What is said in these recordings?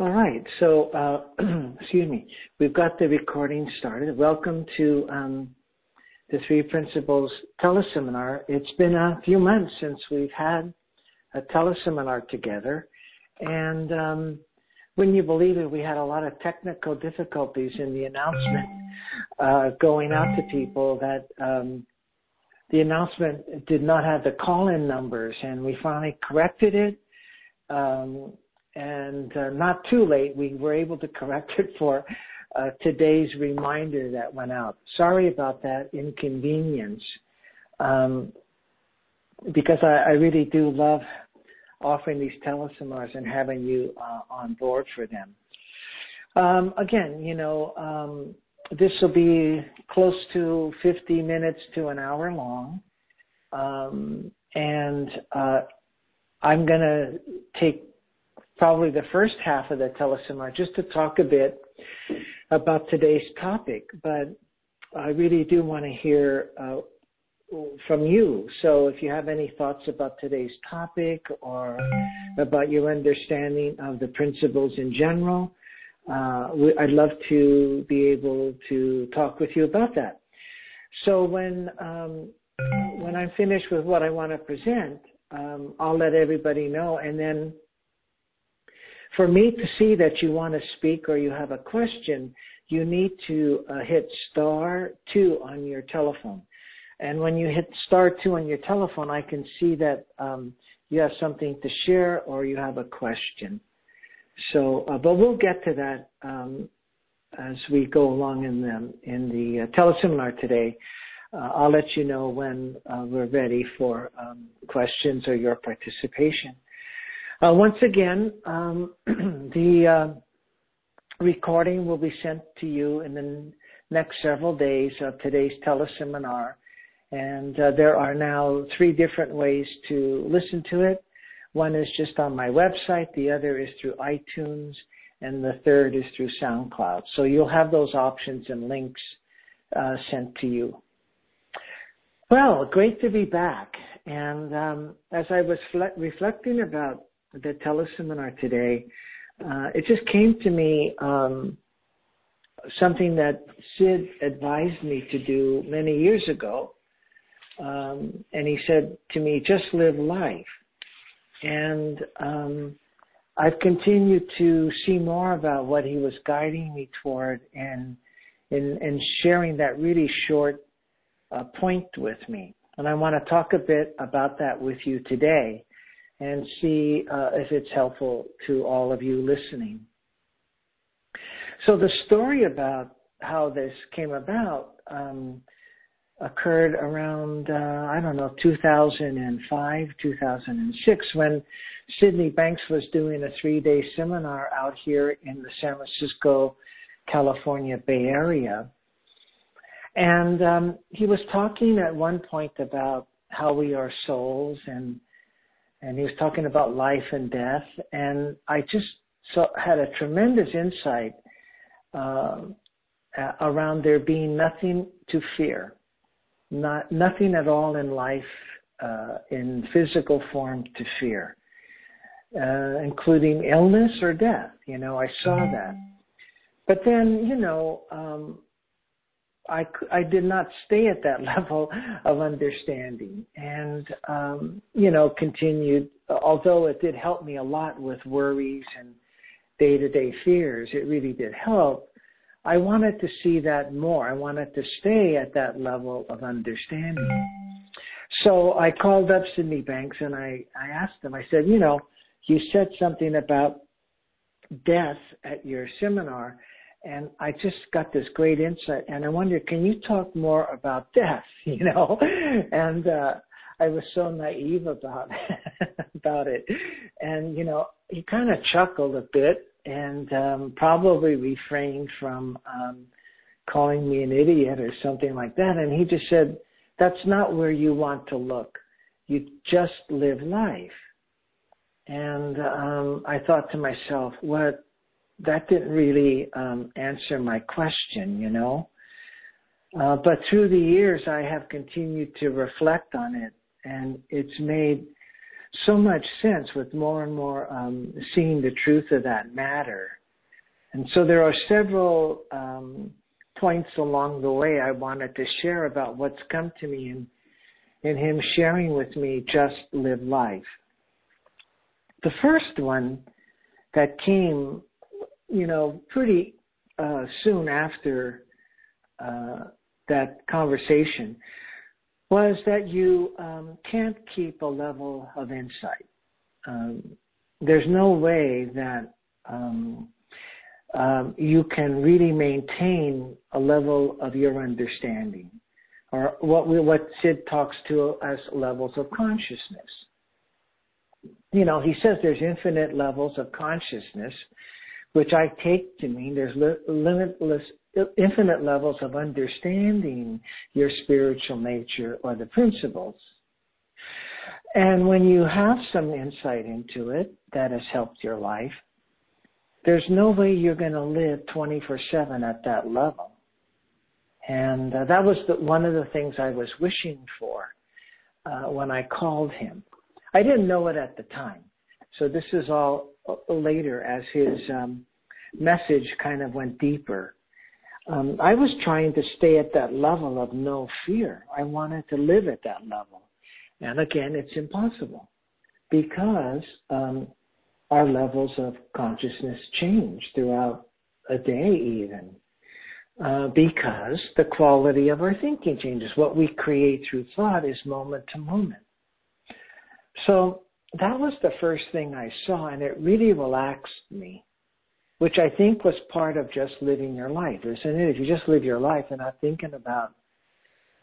All right. So, uh, excuse me. We've got the recording started. Welcome to um, the Three Principles teleseminar. It's been a few months since we've had a teleseminar together, and um, wouldn't you believe it? We had a lot of technical difficulties in the announcement uh, going out to people that um, the announcement did not have the call-in numbers, and we finally corrected it. Um, and uh, not too late, we were able to correct it for uh, today's reminder that went out. Sorry about that inconvenience, um, because I, I, really do love offering these teleseminars and having you uh, on board for them. Um, again, you know, um, this will be close to 50 minutes to an hour long. Um, and uh, I'm going to take probably the first half of the teleseminar just to talk a bit about today's topic, but I really do want to hear uh, from you. So if you have any thoughts about today's topic or about your understanding of the principles in general, uh, I'd love to be able to talk with you about that. So when um, when I'm finished with what I want to present, um, I'll let everybody know, and then for me to see that you want to speak or you have a question, you need to uh, hit star two on your telephone. And when you hit star two on your telephone, I can see that um, you have something to share or you have a question. So, uh, but we'll get to that um, as we go along in the in the uh, teleseminar today. Uh, I'll let you know when uh, we're ready for um, questions or your participation. Uh, once again, um, the uh, recording will be sent to you in the next several days of today's teleseminar. And uh, there are now three different ways to listen to it. One is just on my website, the other is through iTunes, and the third is through SoundCloud. So you'll have those options and links uh, sent to you. Well, great to be back. And um, as I was fle- reflecting about the teleseminar today, uh, it just came to me um, something that Sid advised me to do many years ago. Um, and he said to me, just live life. And um, I've continued to see more about what he was guiding me toward and and, and sharing that really short uh, point with me. And I want to talk a bit about that with you today and see uh, if it's helpful to all of you listening. So the story about how this came about um, occurred around, uh, I don't know, 2005, 2006, when Sydney Banks was doing a three day seminar out here in the San Francisco, California Bay Area. And um, he was talking at one point about how we are souls and and he was talking about life and death, and I just saw, had a tremendous insight uh, around there being nothing to fear, not nothing at all in life uh, in physical form to fear, uh, including illness or death. You know, I saw that. But then, you know, um, I, I did not stay at that level of understanding and, um, you know, continued, although it did help me a lot with worries and day to day fears, it really did help. I wanted to see that more. I wanted to stay at that level of understanding. So I called up Sydney Banks and I, I asked him, I said, you know, you said something about death at your seminar and I just got this great insight and I wonder, can you talk more about death, you know? And uh I was so naive about about it. And you know, he kind of chuckled a bit and um probably refrained from um calling me an idiot or something like that and he just said, that's not where you want to look. You just live life. And um I thought to myself, what that didn't really um, answer my question, you know. Uh, but through the years, I have continued to reflect on it, and it's made so much sense with more and more um, seeing the truth of that matter. And so there are several um, points along the way I wanted to share about what's come to me and in him sharing with me just live life. The first one that came, you know, pretty uh, soon after uh, that conversation was that you um, can't keep a level of insight. Um, there's no way that um, um, you can really maintain a level of your understanding, or what we, what Sid talks to as levels of consciousness. You know, he says there's infinite levels of consciousness, which I take to mean there's limitless infinite levels of understanding your spiritual nature or the principles. And when you have some insight into it that has helped your life, there's no way you're going to live 24 7 at that level. And uh, that was the, one of the things I was wishing for uh, when I called him. I didn't know it at the time. So this is all uh, later as his um, message kind of went deeper um, I was trying to stay at that level of no fear. I wanted to live at that level. And again, it's impossible because um, our levels of consciousness change throughout a day, even. Uh, because the quality of our thinking changes. What we create through thought is moment to moment. So that was the first thing I saw, and it really relaxed me which I think was part of just living your life, isn't it? If you just live your life and not thinking about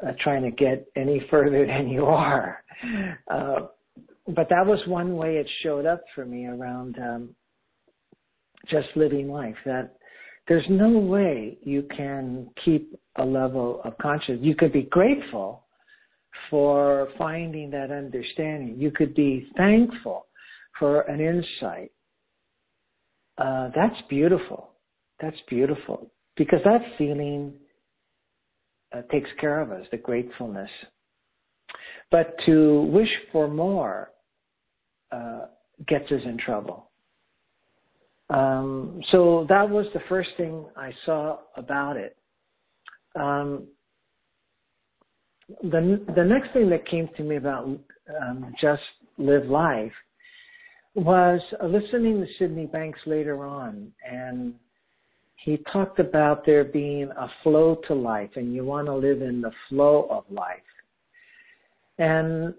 uh, trying to get any further than you are. Uh, but that was one way it showed up for me around um, just living life. That there's no way you can keep a level of consciousness. You could be grateful for finding that understanding. You could be thankful for an insight uh, that's beautiful. That's beautiful because that feeling uh, takes care of us, the gratefulness. But to wish for more uh, gets us in trouble. Um, so that was the first thing I saw about it. Um, the the next thing that came to me about um, just live life was listening to Sydney Banks later on, and he talked about there being a flow to life, and you want to live in the flow of life. And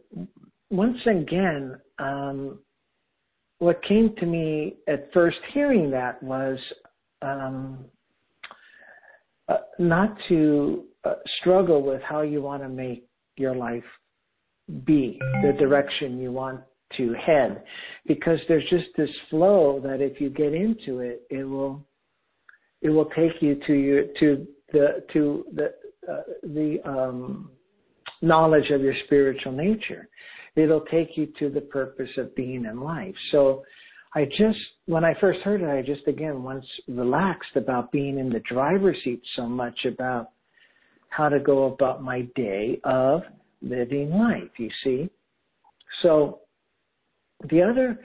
once again, um, what came to me at first hearing that was um, uh, not to uh, struggle with how you want to make your life be, the direction you want to head. Because there's just this flow that if you get into it it will it will take you to your to the to the uh, the um knowledge of your spiritual nature. It'll take you to the purpose of being in life. So i just when i first heard it i just again once relaxed about being in the driver's seat so much about how to go about my day of living life you see so the other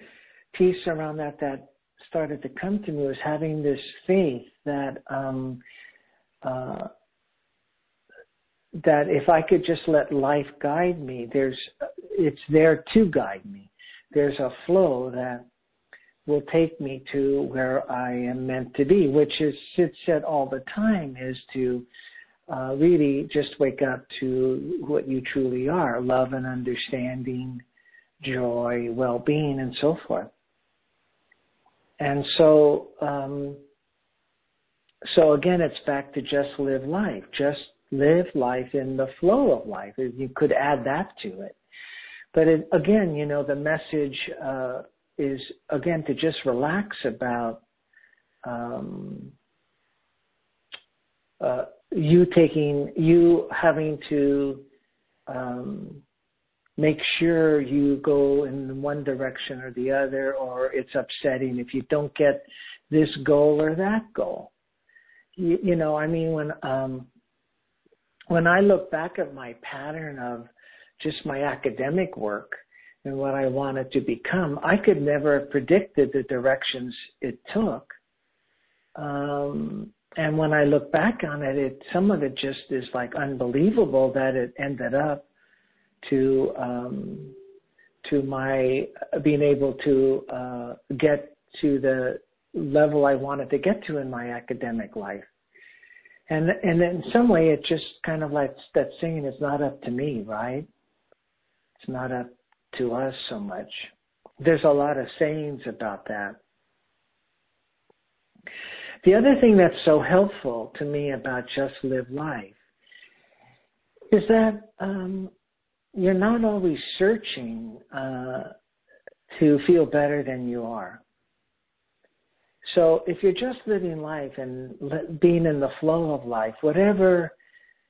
piece around that that started to come to me was having this faith that um, uh, that if I could just let life guide me, there's it's there to guide me. There's a flow that will take me to where I am meant to be, which is Sid said all the time is to uh, really just wake up to what you truly are, love and understanding, joy, well-being, and so forth. And so, um, so again, it's back to just live life. Just live life in the flow of life. You could add that to it. But it, again, you know, the message uh, is again to just relax about um, uh, you taking you having to um, make sure you go in one direction or the other, or it's upsetting if you don't get this goal or that goal. You, you know, I mean, when um, when I look back at my pattern of just my academic work, and what I wanted to become, I could never have predicted the directions it took. Um, and when I look back on it, it some of it just is like unbelievable that it ended up to um, to my being able to uh, get to the level I wanted to get to in my academic life. And and in some way, it just kind of like that saying, "It's not up to me," right? It's not up to us so much. There's a lot of sayings about that. The other thing that's so helpful to me about Just Live Life is that um, you're not always searching uh, to feel better than you are. So if you're just living life and being in the flow of life, whatever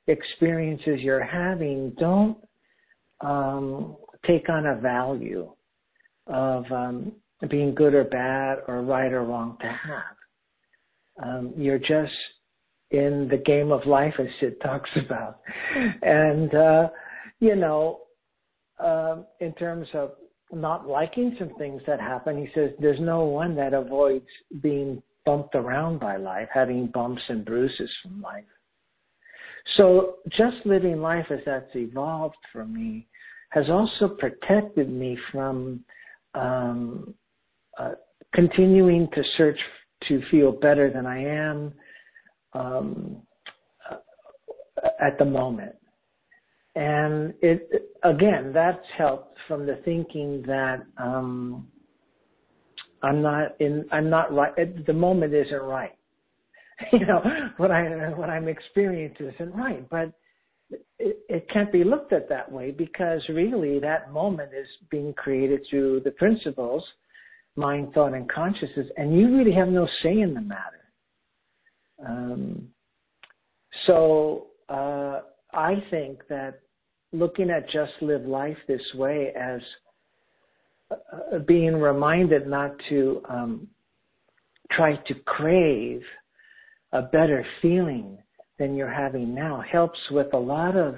experiences you're having, don't um, take on a value of um, being good or bad or right or wrong to have. Um, you're just in the game of life, as Sid talks about. And, uh, you know, um, in terms of not liking some things that happen, he says there's no one that avoids being bumped around by life, having bumps and bruises from life. So just living life as that's evolved for me has also protected me from um, uh, continuing to search to feel better than I am um, at the moment. And it again, that's helped from the thinking that um, I'm not in. I'm not right. The moment isn't right. You know what I what I'm experiencing isn't right, but it, it can't be looked at that way because really that moment is being created through the principles, mind, thought, and consciousness, and you really have no say in the matter. Um, so uh, I think that looking at just live life this way as uh, being reminded not to um, try to crave a better feeling than you're having now helps with a lot of,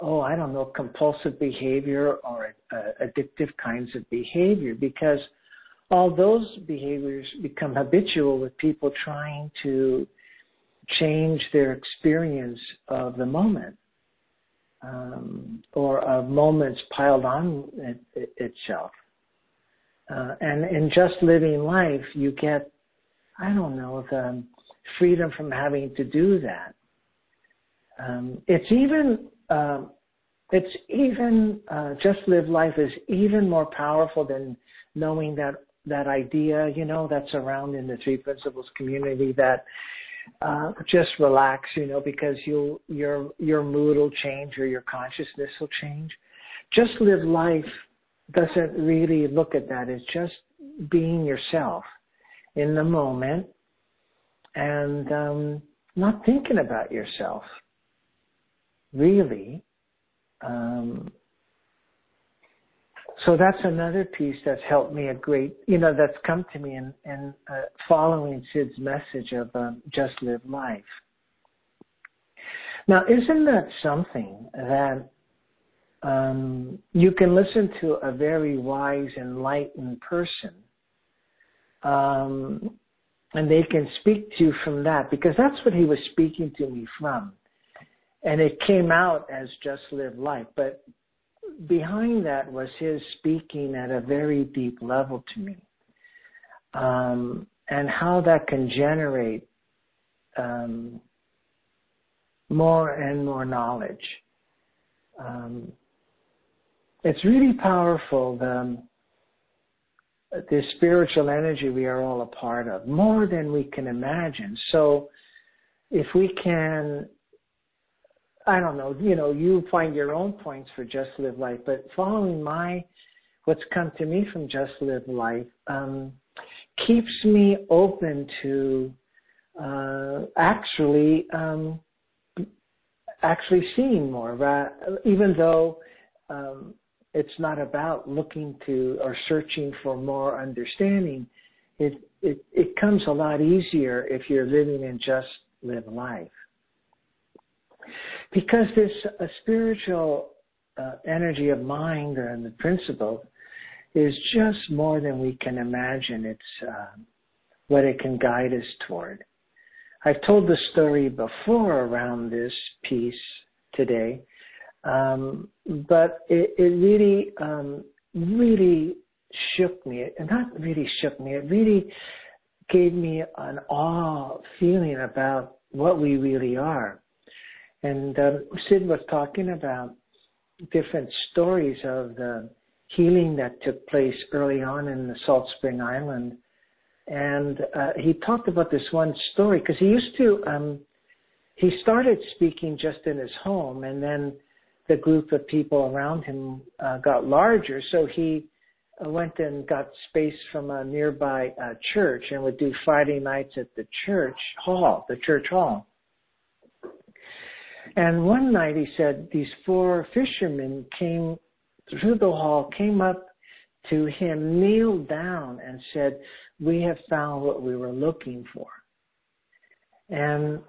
oh, I don't know, compulsive behavior or uh, addictive kinds of behavior because all those behaviors become habitual with people trying to change their experience of the moment um, or of moments piled on it, it, itself. Uh, and in just living life, you get, I don't know, the freedom from having to do that. Um, it's even um, it's even uh, just live life is even more powerful than knowing that that idea you know that's around in the three principles community that uh, just relax you know because you your your mood will change or your consciousness will change just live life doesn't really look at that it's just being yourself in the moment and um, not thinking about yourself, really. Um, so that's another piece that's helped me a great, you know, that's come to me in, in uh, following Sid's message of um, just live life. Now, isn't that something that um, you can listen to a very wise, enlightened person um, and they can speak to you from that because that's what he was speaking to me from. And it came out as just live life. But behind that was his speaking at a very deep level to me. Um, and how that can generate um, more and more knowledge. Um, it's really powerful. The, this spiritual energy we are all a part of, more than we can imagine. So if we can, I don't know, you know, you find your own points for Just Live Life, but following my, what's come to me from Just Live Life, um, keeps me open to uh, actually um, actually seeing more, right? even though um, it's not about looking to or searching for more understanding. It, it, it comes a lot easier if you're living in just live life. Because this a spiritual uh, energy of mind and the principle is just more than we can imagine. It's uh, what it can guide us toward. I've told the story before around this piece today, um, but it, it really, um, really shook me. It not really shook me. It really gave me an awe feeling about what we really are. And um, Sid was talking about different stories of the healing that took place early on in the Salt Spring Island. And uh, he talked about this one story because he used to, um, he started speaking just in his home and then the group of people around him uh, got larger. So he uh, went and got space from a nearby uh, church and would do Friday nights at the church hall, the church hall. And one night he said these four fishermen came through the hall, came up to him, kneeled down, and said, We have found what we were looking for. And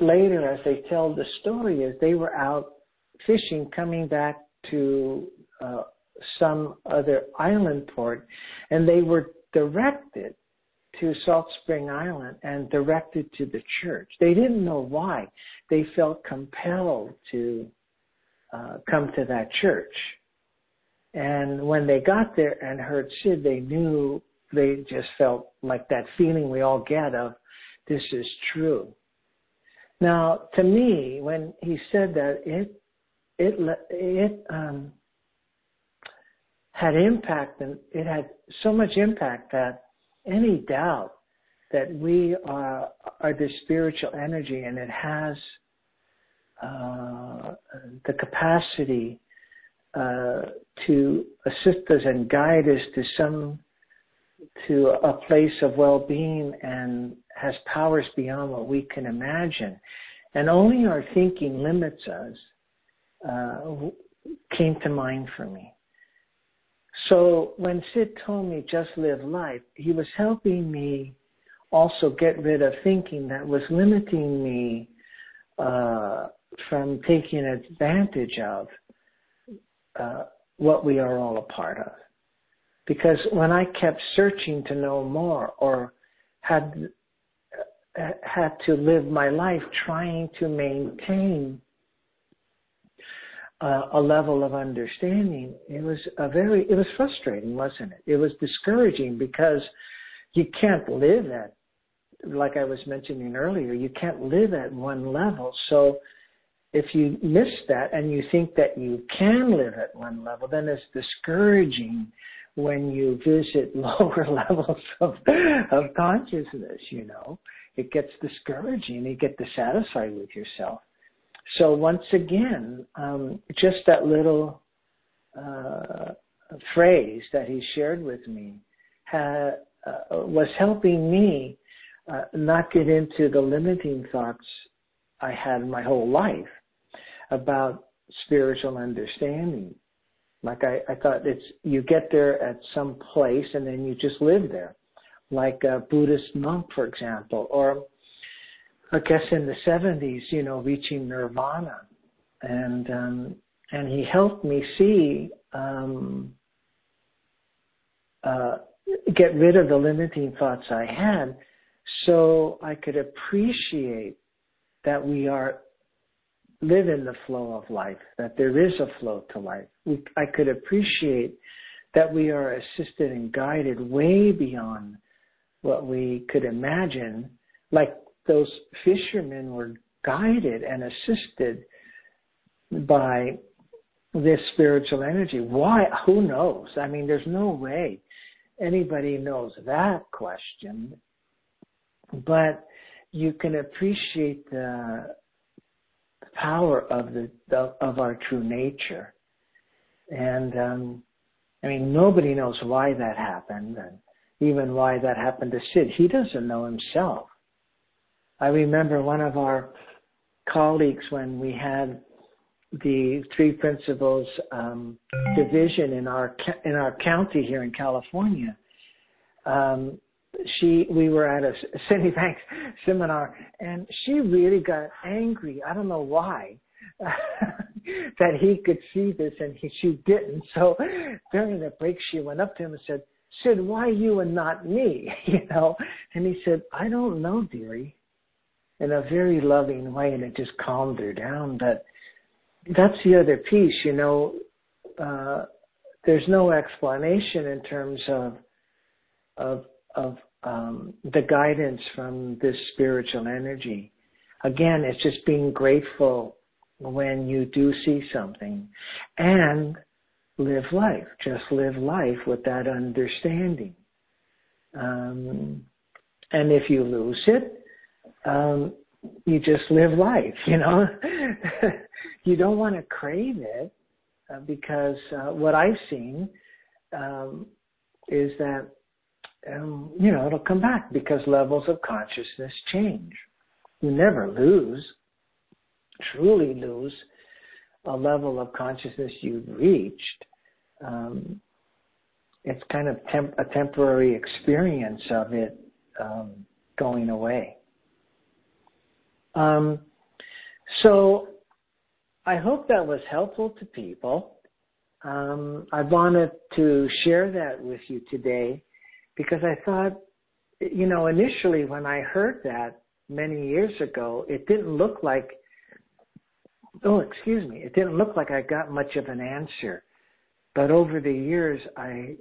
later, as they tell the story, is they were out fishing, coming back to uh, some other island port, and they were directed to Salt Spring Island and directed to the church. They didn't know why. They felt compelled to uh, come to that church. And when they got there and heard Sid, they knew they just felt like that feeling we all get of this is true. Now, to me, when he said that, it it it um, had impact, and it had so much impact that any doubt that we are, are the spiritual energy and it has uh, the capacity uh, to assist us and guide us to some to a place of well-being and has powers beyond what we can imagine. And only our thinking limits us uh, came to mind for me. So when Sid told me just live life, he was helping me also get rid of thinking that was limiting me uh, from taking advantage of uh, what we are all a part of. Because when I kept searching to know more or had had to live my life trying to maintain uh, a level of understanding, it was a very, it was frustrating, wasn't it? It was discouraging because you can't live at, like I was mentioning earlier, you can't live at one level. So if you miss that and you think that you can live at one level, then it's discouraging when you visit lower levels of, of consciousness, you know. It gets discouraging. You get dissatisfied with yourself. So once again, um, just that little uh, phrase that he shared with me uh, was helping me uh, not get into the limiting thoughts I had my whole life about spiritual understanding. Like I, I thought it's you get there at some place and then you just live there, like a Buddhist monk, for example, or I guess in the 70s, you know, reaching nirvana. And, um, and he helped me see, um, uh, get rid of the limiting thoughts I had so I could appreciate that we are live in the flow of life, that there is a flow to life. We, I could appreciate that we are assisted and guided way beyond what we could imagine, like those fishermen were guided and assisted by this spiritual energy. Why? Who knows? I mean, there's no way anybody knows that question. But you can appreciate the power of the, of our true nature, and um, I mean, nobody knows why that happened, and even why that happened to Sid. He doesn't know himself. I remember one of our colleagues when we had the three principles um, division in our in our county here in California. Um, she we were at a Sydney Banks seminar and she really got angry. I don't know why. that he could see this and he, she didn't. So during the break, she went up to him and said, Sid, why you and not me? You know? And he said, I don't know, dearie, in a very loving way. And it just calmed her down. But that's the other piece, you know, uh, there's no explanation in terms of, of, of, um, the guidance from this spiritual energy. Again, it's just being grateful when you do see something and live life. Just live life with that understanding. Um, and if you lose it, um, you just live life, you know. you don't want to crave it uh, because uh, what I've seen um, is that, um, you know, it'll come back because levels of consciousness change. You never lose, truly lose a level of consciousness you've reached um, it's kind of temp- a temporary experience of it um, going away. Um, so I hope that was helpful to people. Um, I wanted to share that with you today because I thought, you know, initially when I heard that many years ago, it didn't look like, oh, excuse me, it didn't look like I got much of an answer. But over the years, I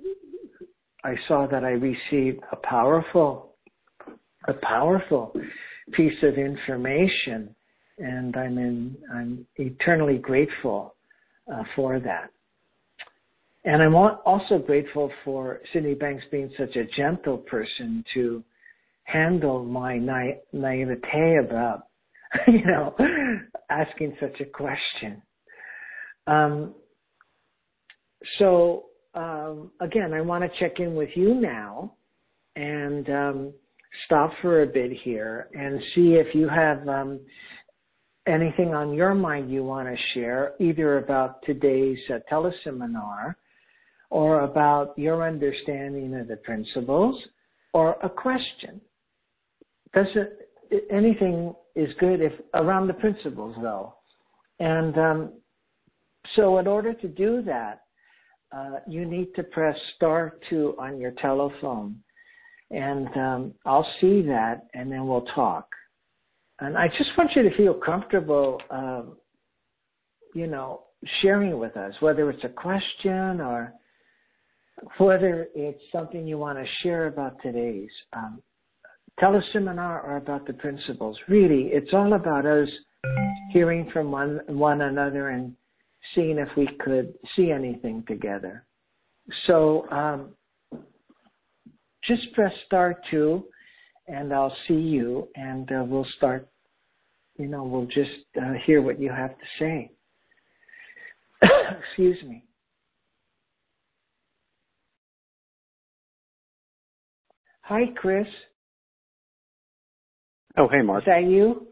I saw that I received a powerful a powerful piece of information, and I'm in I'm eternally grateful uh, for that. And I'm also grateful for Sydney Banks being such a gentle person to handle my na- naivete about, you know, asking such a question. Um, so um, again, I want to check in with you now and um, stop for a bit here and see if you have um, anything on your mind you want to share, either about today's uh, teleseminar or about your understanding of the principles or a question. Doesn't anything is good if around the principles though, and um, so in order to do that, uh, you need to press star two on your telephone. And um, I'll see that and then we'll talk. And I just want you to feel comfortable, um, you know, sharing with us, whether it's a question or whether it's something you want to share about today's um, teleseminar or about the principles. Really, it's all about us hearing from one, one another and seeing if we could see anything together. So um, just press star two, and I'll see you, and uh, we'll start. You know, we'll just uh, hear what you have to say. Excuse me. Hi, Chris. Oh, hey, Mark. Is that you?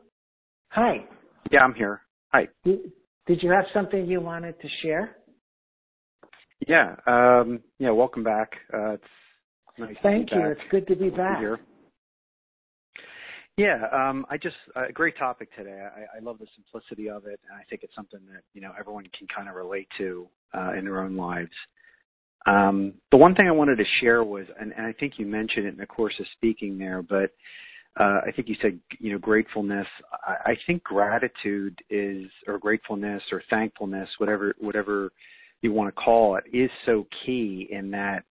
Hi. Yeah, I'm here. Hi. Did you have something you wanted to share? Yeah. Um, yeah. Welcome back. Uh, it's nice. Thank you. Back. It's good to be back. Here. Yeah. Um, I just a uh, great topic today. I, I love the simplicity of it, and I think it's something that you know everyone can kind of relate to uh, in their own lives. Um, the one thing I wanted to share was, and, and I think you mentioned it in the course of speaking there, but uh, I think you said, you know, gratefulness. I, I think gratitude is, or gratefulness or thankfulness, whatever, whatever you want to call it, is so key in that,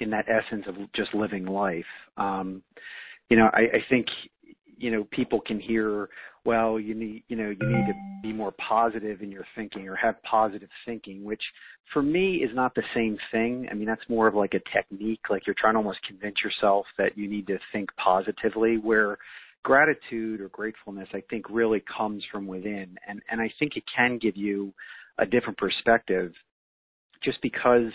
in that essence of just living life. Um, you know, I, I think, you know, people can hear, well, you need, you know, you need to be more positive in your thinking or have positive thinking, which for me is not the same thing. I mean, that's more of like a technique, like you're trying to almost convince yourself that you need to think positively, where gratitude or gratefulness, I think really comes from within. And, and I think it can give you a different perspective just because,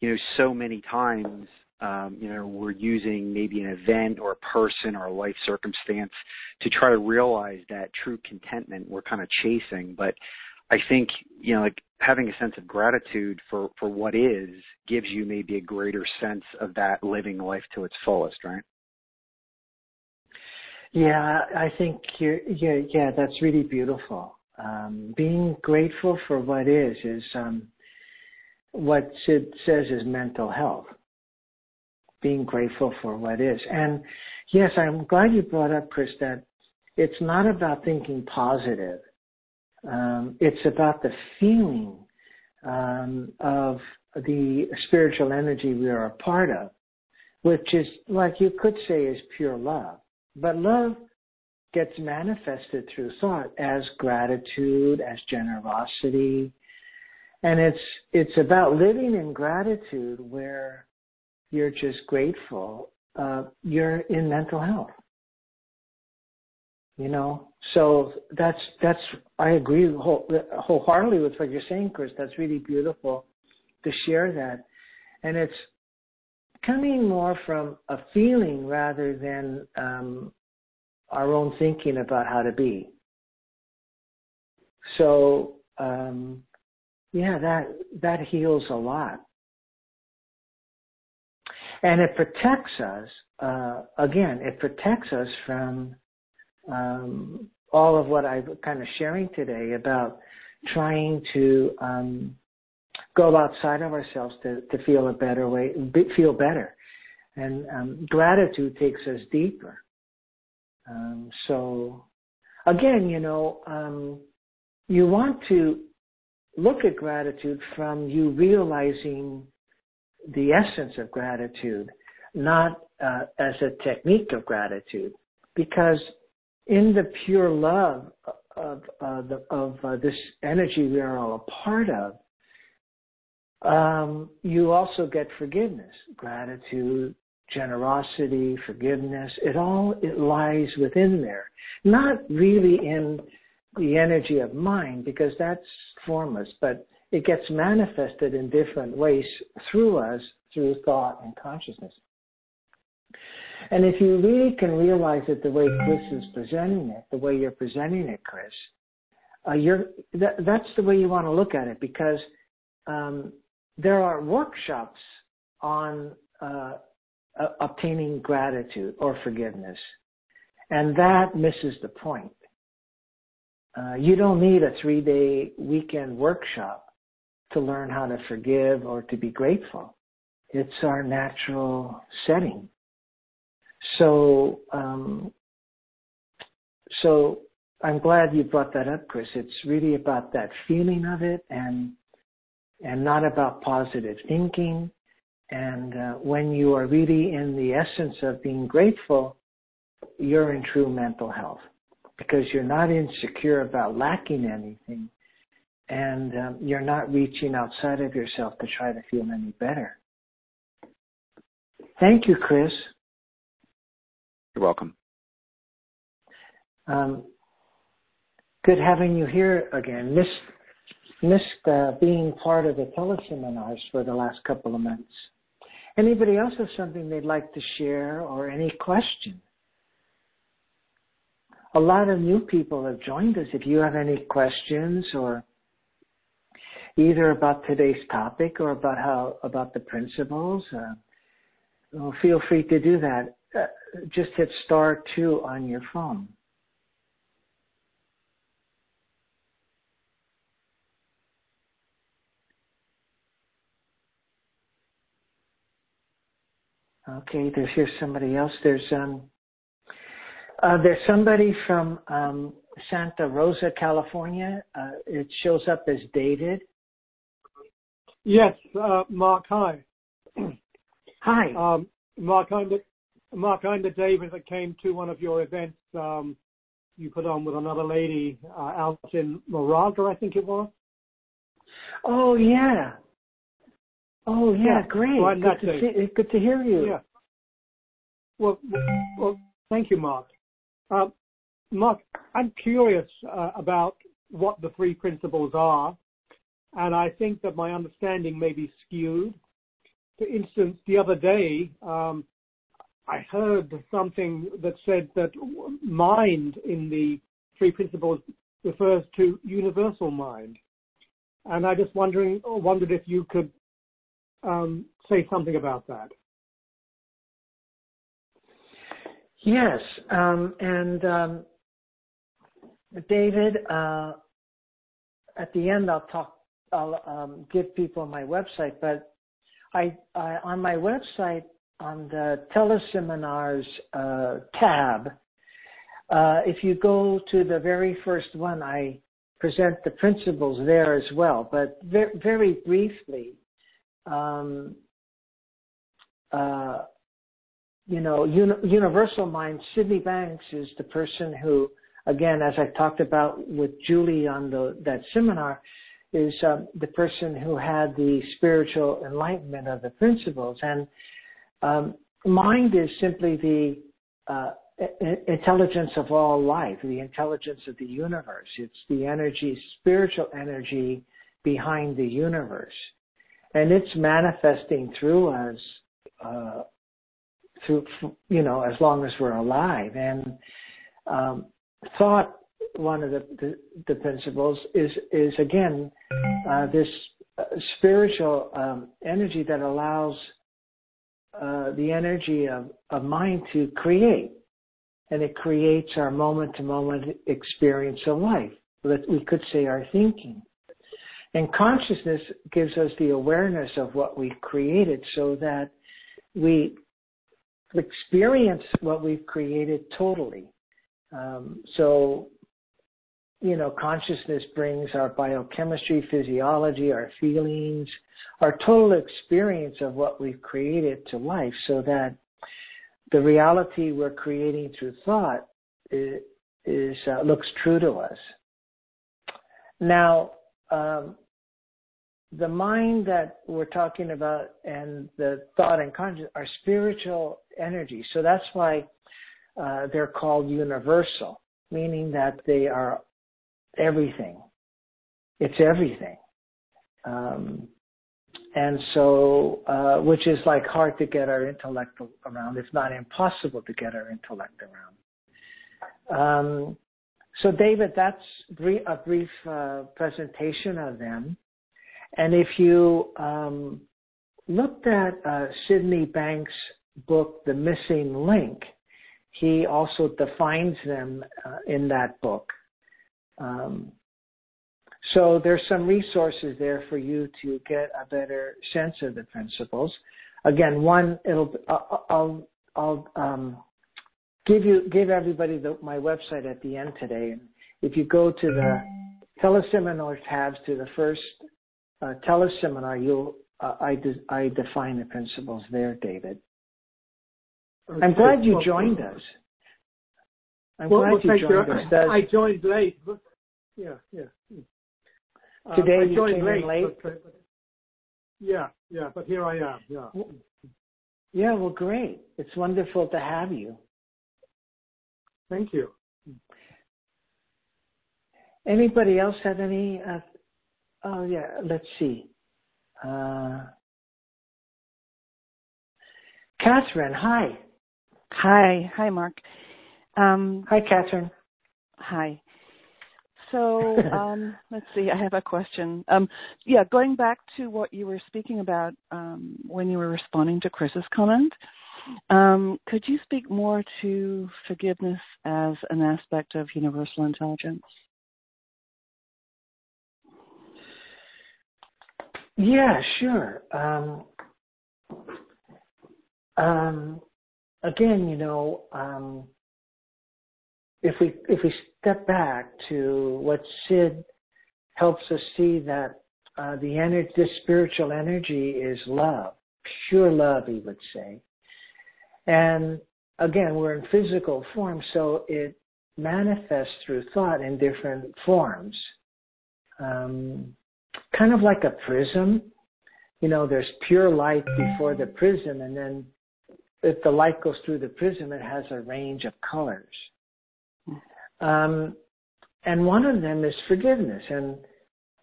you know, so many times um, you know, we're using maybe an event or a person or a life circumstance to try to realize that true contentment we're kind of chasing. But I think, you know, like having a sense of gratitude for, for what is gives you maybe a greater sense of that living life to its fullest, right? Yeah, I think you're, yeah, yeah, that's really beautiful. Um, being grateful for what is is um, what Sid says is mental health. Being grateful for what is. And yes, I'm glad you brought up, Chris, that it's not about thinking positive. Um, it's about the feeling um, of the spiritual energy we are a part of, which is, like you could say, is pure love. But love gets manifested through thought as gratitude, as generosity. And it's, it's about living in gratitude where you're just grateful. Uh, you're in mental health. You know, so that's, that's, I agree whole, wholeheartedly with what you're saying, Chris. That's really beautiful to share that. And it's coming more from a feeling rather than um, our own thinking about how to be. So um, yeah, that that heals a lot, and it protects us. Uh, again, it protects us from um, all of what I'm kind of sharing today about trying to um, go outside of ourselves to, to feel a better way, feel better. And um, gratitude takes us deeper. Um, so again, you know, um, you want to look at gratitude from you realizing the essence of gratitude, not uh, as a technique of gratitude, because in the pure love of uh, the, of uh, this energy we are all a part of, um, you also get forgiveness, gratitude, generosity, forgiveness. It all it lies within there, not really in the energy of mind because that's formless, but it gets manifested in different ways through us, through thought and consciousness. And if you really can realize it the way Chris is presenting it, the way you're presenting it, Chris, uh, you're that, that's the way you want to look at it because um, there are workshops on uh, obtaining gratitude or forgiveness, and that misses the point. Uh, you don't need a three-day weekend workshop to learn how to forgive or to be grateful. It's our natural setting. So, um, so I'm glad you brought that up, Chris. It's really about that feeling of it and and not about positive thinking. And uh, when you are really in the essence of being grateful, you're in true mental health because you're not insecure about lacking anything and um, you're not reaching outside of yourself to try to feel any better. Thank you, Chris. You're welcome. Um, good having you here again. Missed, missed uh, being part of the teleseminars for the last couple of months. Anybody else have something they'd like to share or any question? A lot of new people have joined us. If you have any questions or either about today's topic or about how about the principles, uh, well, feel free to do that. Uh, just hit star two on your phone. Okay, there's here somebody else. There's um uh, there's somebody from um, Santa Rosa, California. Uh, it shows up as David. Yes, uh, Mark. Hi. Hi. Um, Mark, I'm the Mark. I'm the David that came to one of your events. Um, you put on with another lady uh, out in Moraga, I think it was. Oh yeah. Oh yeah, great. so I'm good, that to see, good to hear you. Yeah. Well, well, thank you, Mark. Uh, Mark, I'm curious uh, about what the three principles are, and I think that my understanding may be skewed. For instance, the other day, um, I heard something that said that mind in the three principles refers to universal mind, and I just wondering wondered if you could um, say something about that. Yes, um, and um, David, uh, at the end, I'll talk. I'll um, give people my website, but I, I on my website on the teleseminars uh, tab, uh, if you go to the very first one, I present the principles there as well. But very, very briefly, um, uh, you know, uni- Universal Mind, Sydney Banks is the person who, again, as I talked about with Julie on the, that seminar, is um, the person who had the spiritual enlightenment of the principles. And um, mind is simply the uh, intelligence of all life, the intelligence of the universe. It's the energy, spiritual energy behind the universe. And it's manifesting through us, uh, through, you know, as long as we're alive. And, um, thought, one of the, the, the, principles is, is again, uh, this spiritual, um, energy that allows, uh, the energy of, of mind to create and it creates our moment to moment experience of life. That we could say our thinking. And consciousness gives us the awareness of what we've created so that we experience what we've created totally. Um, so, you know, consciousness brings our biochemistry, physiology, our feelings, our total experience of what we've created to life so that the reality we're creating through thought is, is uh, looks true to us. Now, um, the mind that we're talking about and the thought and consciousness are spiritual energy. So that's why uh, they're called universal, meaning that they are everything. It's everything. Um, and so, uh, which is like hard to get our intellect around, if not impossible to get our intellect around. Um, so, David, that's a brief uh, presentation of them. And if you um, looked at uh, Sydney Banks' book, The Missing Link, he also defines them uh, in that book. Um, so there's some resources there for you to get a better sense of the principles. Again, one, it'll, I'll, I'll, um, give you, give everybody the, my website at the end today. And if you go to the teleseminar tabs to the first uh, teleseminar, you'll, uh, I, de- I define the principles there, David. Okay. I'm glad you joined us. I'm well, glad well, you joined you. us. That's, I joined late, but yeah, yeah. Today um, you came late, in late. But, but, yeah, yeah, but here I am. Yeah. Yeah, well, great. It's wonderful to have you. Thank you. Anybody else have any? Uh, oh yeah, let's see. Uh, Catherine, hi. Hi, hi, Mark. Um, hi, Catherine. Hi. So um, let's see. I have a question. Um, yeah, going back to what you were speaking about um, when you were responding to Chris's comment, um, could you speak more to forgiveness as an aspect of universal intelligence? Yeah, sure. Um, um, again, you know, um, if we if we step back to what Syd helps us see that uh, the energy, this spiritual energy is love, pure love, he would say. And again, we're in physical form, so it manifests through thought in different forms. Um, kind of like a prism. You know, there's pure light before the prism, and then if the light goes through the prism, it has a range of colors. Um, and one of them is forgiveness. And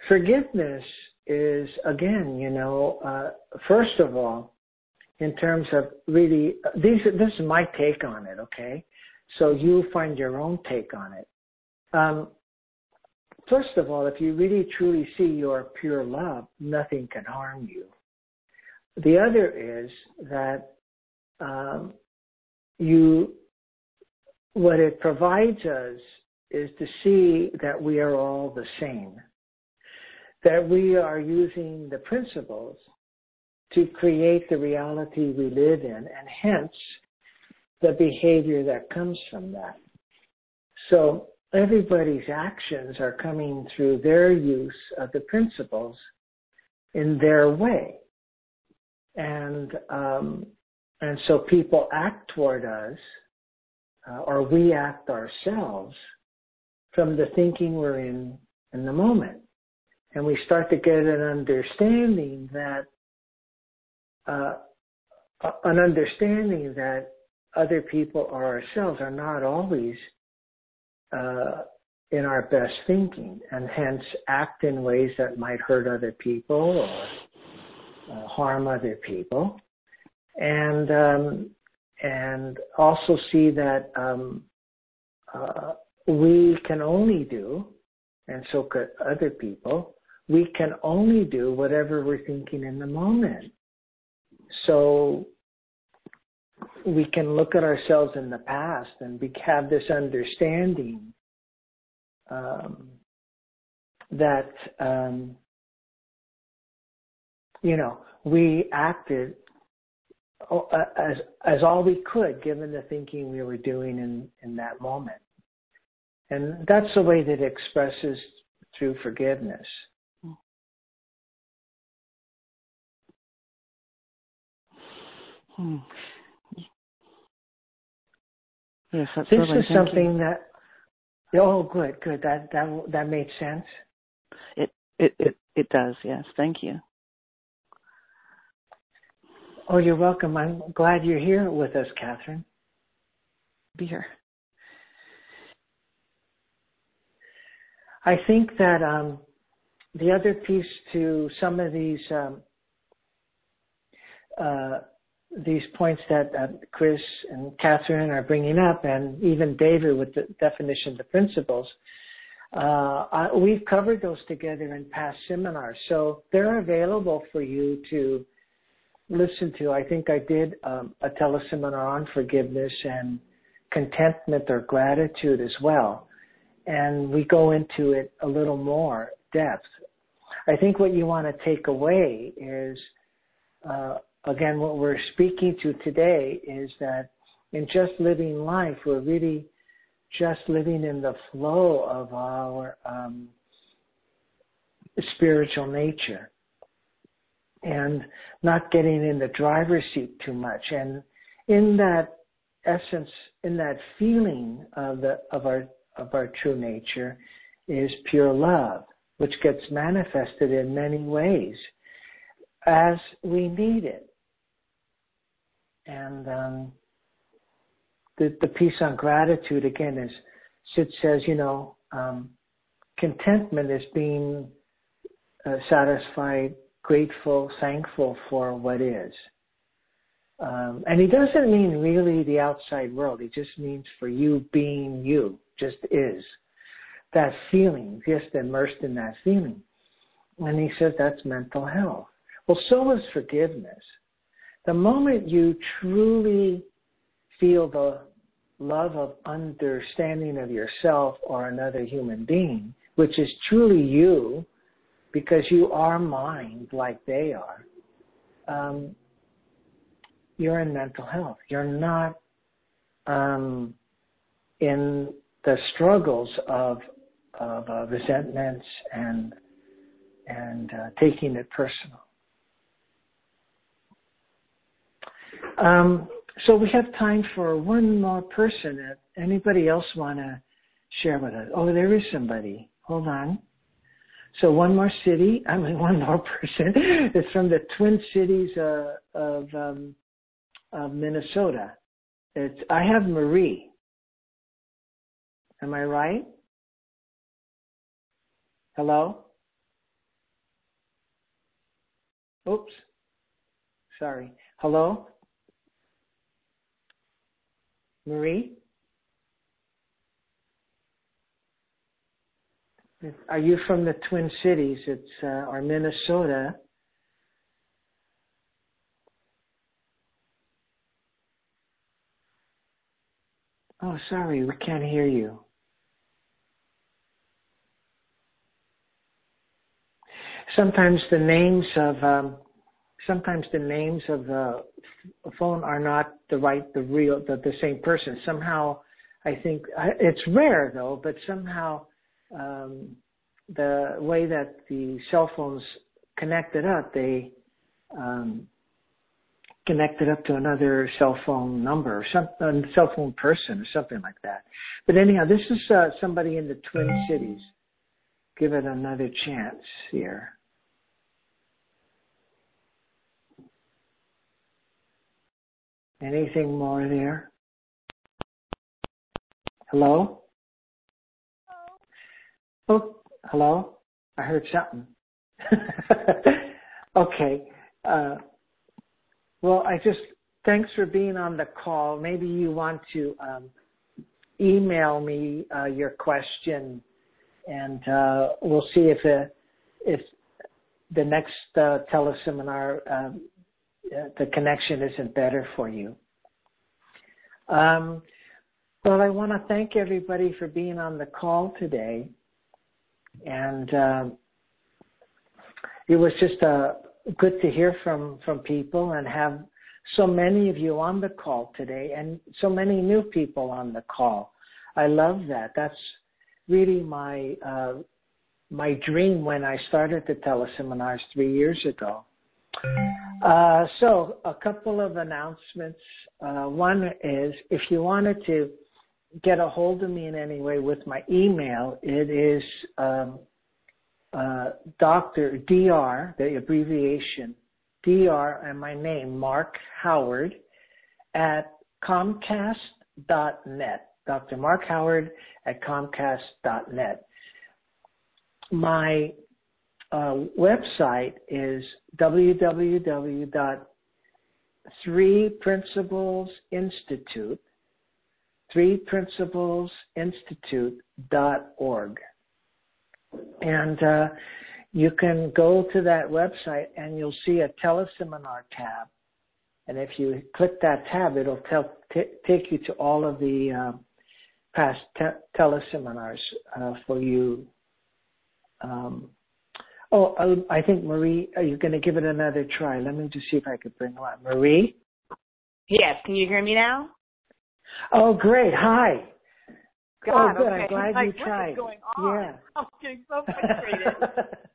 forgiveness is, again, you know, uh, first of all, in terms of really, these, this is my take on it, okay? So you find your own take on it. Um, first of all, if you really truly see your pure love, nothing can harm you. The other is that um, you what it provides us is to see that we are all the same. that we are using the principles to create the reality we live in and hence the behavior that comes from that. So everybody's actions are coming through their use of the principles in their way. And, um, and so people act toward us, uh, or we act ourselves from the thinking we're in in the moment. And we start to get an understanding that, uh, an understanding that other people or ourselves are not always uh, in our best thinking and hence act in ways that might hurt other people or uh, harm other people and um, and also see that um, uh, we can only do and so could other people we can only do whatever we're thinking in the moment. So we can look at ourselves in the past and be, have this understanding um, that um, you know we acted as as all we could given the thinking we were doing in in that moment and that's the way that expresses through forgiveness hmm. Yes, that's this is something that oh good good that that that made sense it it it it does. Yes, thank you. Oh you're welcome i'm glad you're here with us catherine Be here. i think that um the other piece to some of these um uh these points that uh, Chris and Catherine are bringing up, and even David with the definition of the principles, uh, I, we've covered those together in past seminars. So they're available for you to listen to. I think I did um, a teleseminar on forgiveness and contentment or gratitude as well. And we go into it a little more depth. I think what you want to take away is uh, again, what we're speaking to today is that in just living life, we're really just living in the flow of our um, spiritual nature and not getting in the driver's seat too much. And in that essence, in that feeling of the of our of our true nature, is pure love, which gets manifested in many ways as we need it. And um, the the piece on gratitude again is Syd says, you know, um, contentment is being uh, satisfied, grateful, thankful for what is. Um, and he doesn't mean really the outside world. He just means for you being you, just is. That feeling, just immersed in that feeling. And he says that's mental health. Well, so is forgiveness. The moment you truly feel the love of understanding of yourself or another human being, which is truly you, because you are mind like they are, um, you're in mental health. You're not um, in the struggles of of uh, resentments and and uh, taking it personal. Um, so we have time for one more person. Anybody else want to share with us? Oh, there is somebody. Hold on. So one more city. I mean, one more person. it's from the Twin Cities uh, of, um, of Minnesota. It's I have Marie. Am I right? Hello. Oops. Sorry. Hello. Marie? Are you from the Twin Cities? It's uh, or Minnesota. Oh, sorry, we can't hear you. sometimes the names of um, sometimes the names of the phone are not the right, the real, the, the same person. Somehow, I think it's rare though, but somehow um, the way that the cell phones connected up, they um, connected up to another cell phone number or some cell phone person or something like that. But anyhow, this is uh, somebody in the Twin Cities. Give it another chance here. Anything more there? Hello? Oh, hello? I heard something. okay. Uh, well, I just, thanks for being on the call. Maybe you want to um, email me uh, your question and uh, we'll see if, uh, if the next uh, teleseminar um, the connection isn't better for you. Um, well, I want to thank everybody for being on the call today. And um, it was just uh, good to hear from, from people and have so many of you on the call today and so many new people on the call. I love that. That's really my uh, my dream when I started the teleseminars three years ago. Uh, so a couple of announcements. Uh, one is if you wanted to get a hold of me in any way with my email, it is um, uh, Dr. Dr. the abbreviation Dr. and my name Mark Howard at Comcast.net. Dr. Mark Howard at Comcast.net. My uh, website is www.threeprinciplesinstitute, threeprinciplesinstitute.org. And uh, you can go to that website and you'll see a teleseminar tab. And if you click that tab, it'll tell, t- take you to all of the uh, past te- teleseminars uh, for you um, Oh, I think Marie, are you going to give it another try? Let me just see if I could bring her on. Marie? Yes. Can you hear me now? Oh, great. Hi. God, oh, good. Okay. I'm glad like, you tried. What is going on? Yeah. I'm getting so frustrated.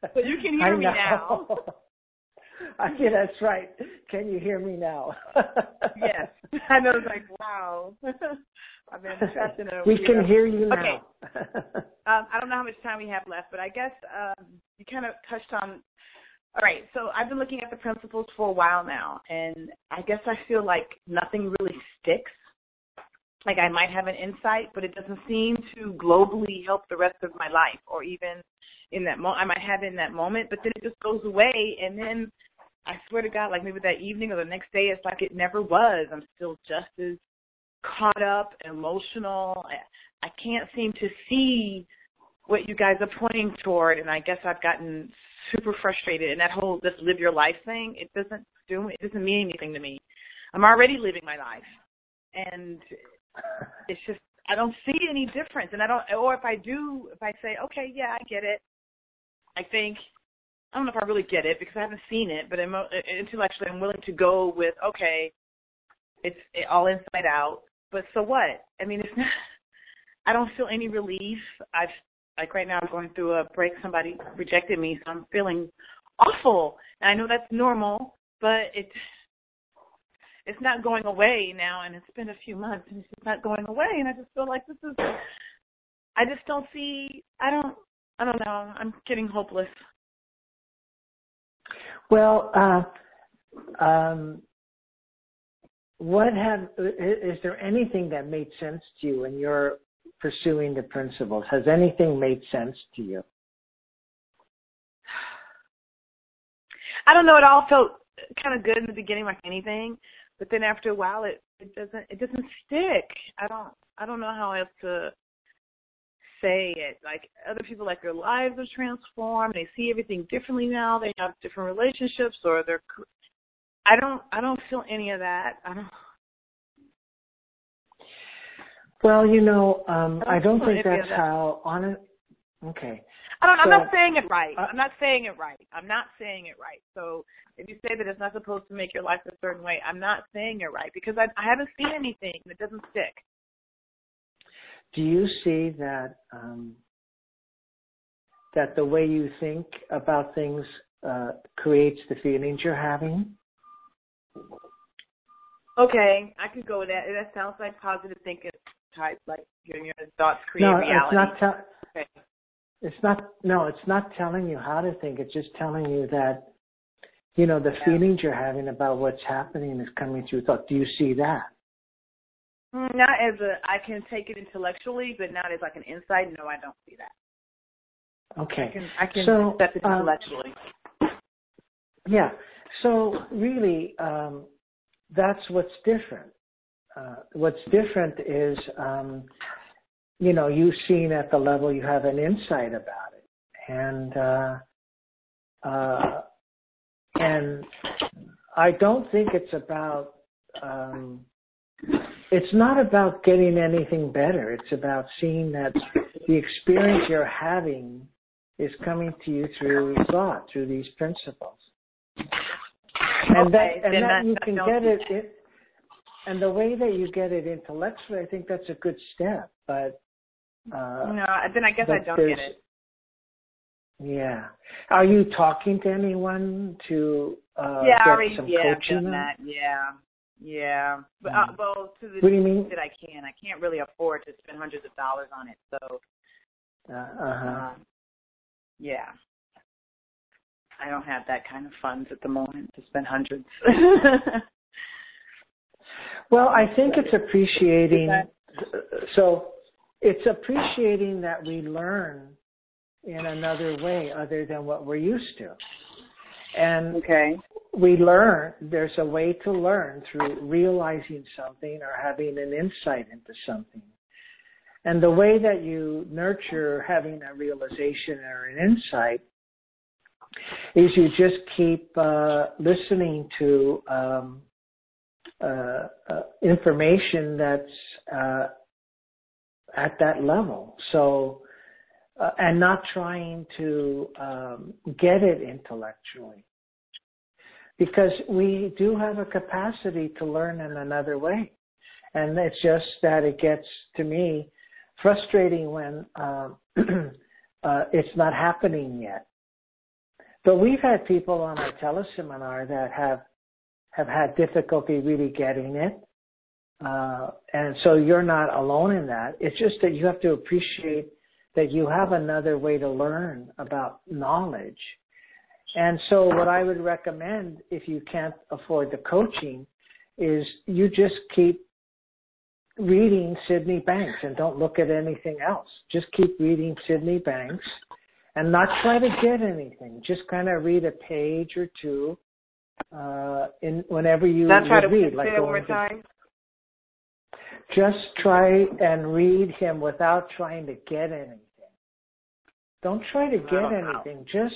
but you can hear me now. I, yeah, that's right. Can you hear me now? yes. I know. It's like, wow. I've been trapped in a. we can hear you now. Okay. um, I don't know how much time we have left, but I guess um, you kind of touched on. All right, so I've been looking at the principles for a while now, and I guess I feel like nothing really sticks. Like I might have an insight, but it doesn't seem to globally help the rest of my life, or even in that moment. I might have it in that moment, but then it just goes away, and then I swear to God, like maybe that evening or the next day, it's like it never was. I'm still just as caught up, emotional. I, I can't seem to see what you guys are pointing toward, and I guess I've gotten super frustrated. And that whole "just live your life" thing, it doesn't do it doesn't mean anything to me. I'm already living my life, and it's just I don't see any difference. And I don't, or if I do, if I say, okay, yeah, I get it. I think I don't know if I really get it because I haven't seen it, but intellectually, I'm willing to go with okay, it's it, all inside out. But so what? I mean, it's not. I don't feel any relief. I've like right now I'm going through a break. Somebody rejected me, so I'm feeling awful. And I know that's normal, but it's it's not going away now. And it's been a few months, and it's just not going away. And I just feel like this is. I just don't see. I don't. I don't know. I'm getting hopeless. Well, uh, um, what have is there anything that made sense to you in your pursuing the principles? Has anything made sense to you? I don't know. It all felt kind of good in the beginning, like anything, but then after a while, it it doesn't it doesn't stick. I don't I don't know how else to say it. Like other people, like their lives are transformed. They see everything differently now. They have different relationships, or they're I don't I don't feel any of that. I don't Well, you know, um I I don't, think that's how on Okay. I don't. I'm not saying it right. I'm not saying it right. I'm not saying it right. So if you say that it's not supposed to make your life a certain way, I'm not saying it right because I, I haven't seen anything that doesn't stick. Do you see that um, that the way you think about things uh, creates the feelings you're having? Okay, I could go with that. That sounds like positive thinking type, like your your thoughts create no, reality. it's not. Te- Okay. It's not. No, it's not telling you how to think. It's just telling you that you know the Yeah. feelings you're having about what's happening is coming through thought. Do you see that? Mm, Not as a, I can take it intellectually, but not as like an insight. No, I don't see that. I Okay. can, I can So, accept it um, intellectually. Yeah. So really, um, that's what's different. Uh, what's different is, um, you know, you've seen at the level you have an insight about it, and uh, uh, and I don't think it's about. Um, it's not about getting anything better. It's about seeing that the experience you're having is coming to you through thought, through these principles. And Okay, that and that- you can get it, it and the way that you get it intellectually, I think that's a good step. But uh no, then I guess I don't get it. yeah. Are you talking to anyone to uh yeah, get already some yeah, I've coaching done that. Yeah, yeah. But uh, Mm. well, to the What do you mean? that I can, I can't really afford to spend hundreds of dollars on it. So, Uh, uh-huh. um, yeah, I don't have that kind of funds at the moment to spend hundreds. Well, I think it's appreciating. So it's appreciating that we learn in another way other than what we're used to. And okay. we learn, there's a way to learn through realizing something or having an insight into something. And the way that you nurture having a realization or an insight is you just keep uh, listening to um, uh, uh, information that's uh, at that level. So, uh, and not trying to um, get it intellectually. Because we do have a capacity to learn in another way. And it's just that it gets, to me, frustrating when um, uh, it's not happening yet. But we've had people on our teleseminar that have have had difficulty really getting it. Uh, and so you're not alone in that. It's just that you have to appreciate that you have another way to learn about knowledge. And so what I would recommend if you can't afford the coaching is you just keep reading Sydney Banks and don't look at anything else. Just keep reading Sydney Banks and not try to get anything. Just kind of read a page or two uh, in whenever you to read. say like that one more time. Just try and read him without trying to get anything. Don't try to get know. anything. Just,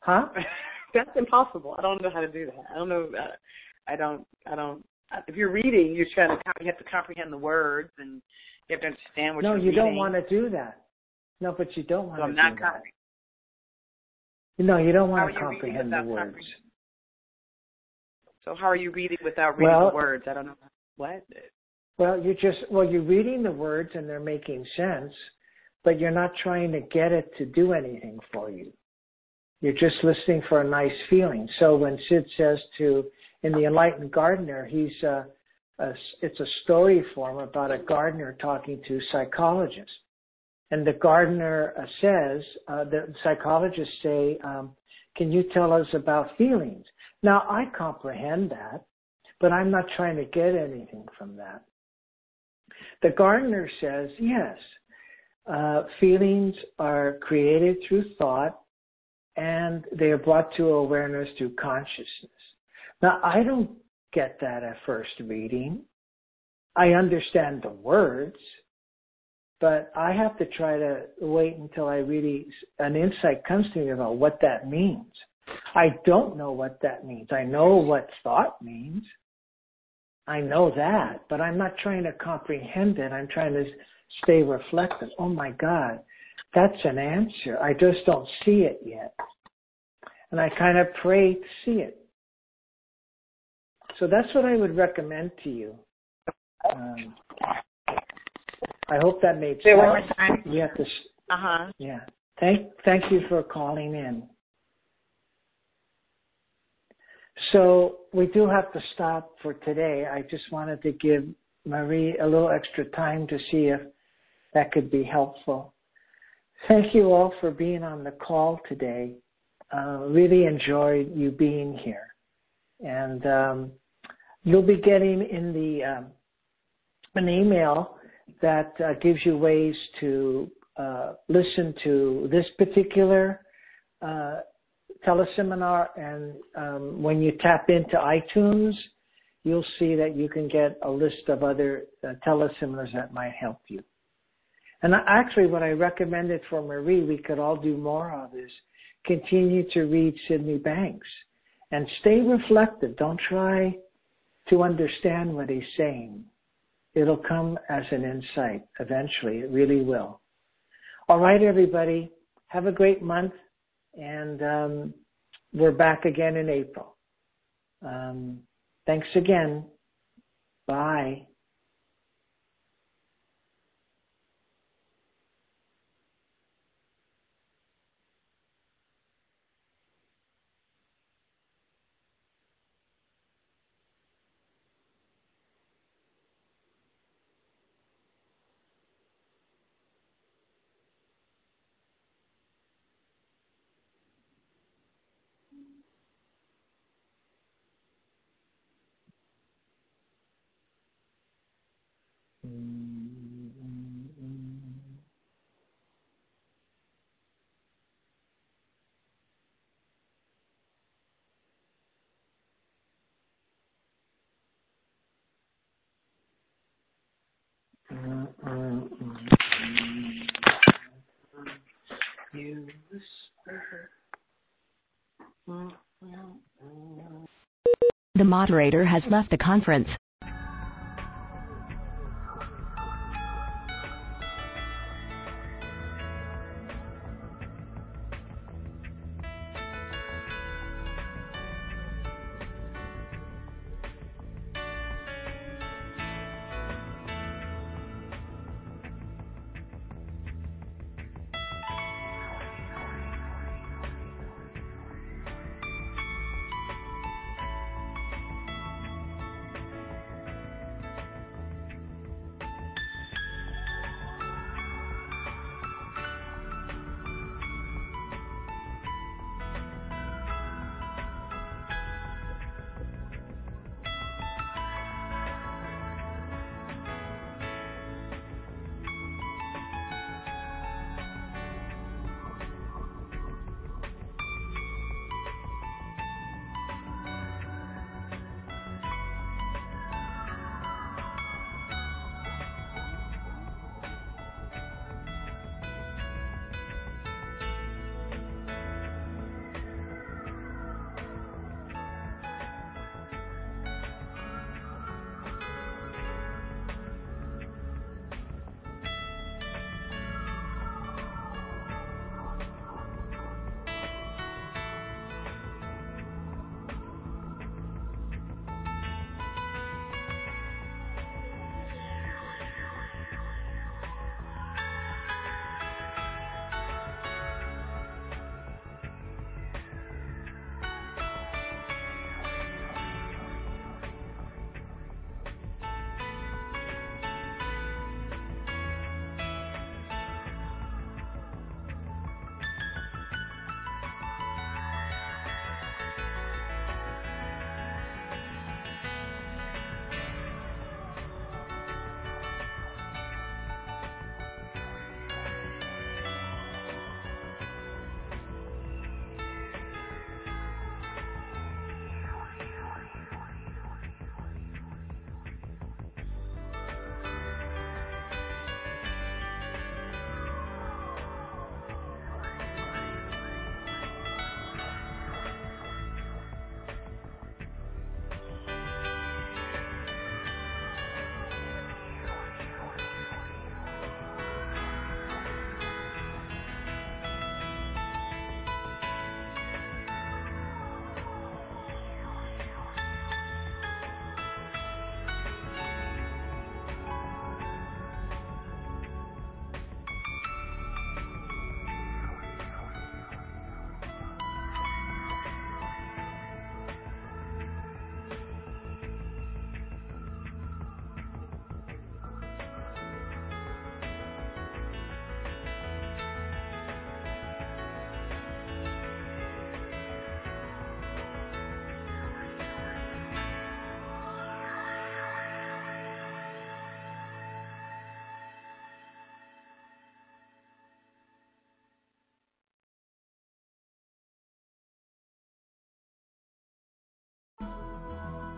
huh? That's impossible. I don't know how to do that. I don't know. Uh, I don't. I don't. If you're reading, you're trying to. You have to comprehend the words, and you have to understand what no, you're doing. No, you don't want to do that. No, but you don't want So to I'm not comprehending. No, you don't want to comprehend the words. So how are you reading without reading Well- the words? I don't know. What? Well, you're just well, you're reading the words and they're making sense, but you're not trying to get it to do anything for you. You're just listening for a nice feeling. So when Syd says to in the Enlightened Gardener, he's uh, a, it's a story form about a gardener talking to psychologists, and the gardener uh, says uh, the psychologists say, um, "Can you tell us about feelings?" Now I comprehend that, but I'm not trying to get anything from that. The gardener says, yes, uh, feelings are created through thought and they are brought to awareness through consciousness. Now, I don't get that at first reading. I understand the words, but I have to try to wait until I really, an insight comes to me about what that means. I don't know what that means. I know what thought means. I know that, but I'm not trying to comprehend it. I'm trying to stay reflective. Oh my God, that's an answer. I just don't see it yet. And I kind of pray to see it. So that's what I would recommend to you. Um, I hope that made sense. One more time. We have to. Uh huh. Yeah. Thank thank you for calling in. So we do have to stop for today. I just wanted to give Marie a little extra time to see if that could be helpful. Thank you all for being on the call today. Uh, really enjoyed you being here. And um, you'll be getting in the um, an email that uh, gives you ways to uh, listen to this particular uh, teleseminar. And um, when you tap into iTunes, you'll see that you can get a list of other uh, teleseminars that might help you. And actually, what I recommended for Marie, we could all do more of is continue to read Sydney Banks and stay reflective. Don't try to understand what he's saying. It'll come as an insight eventually. It really will. All right, everybody. Have a great month. And um, we're back again in April. Um, thanks again. Bye. The moderator has left the conference.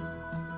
はい。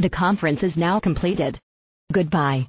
The conference is now completed. Goodbye.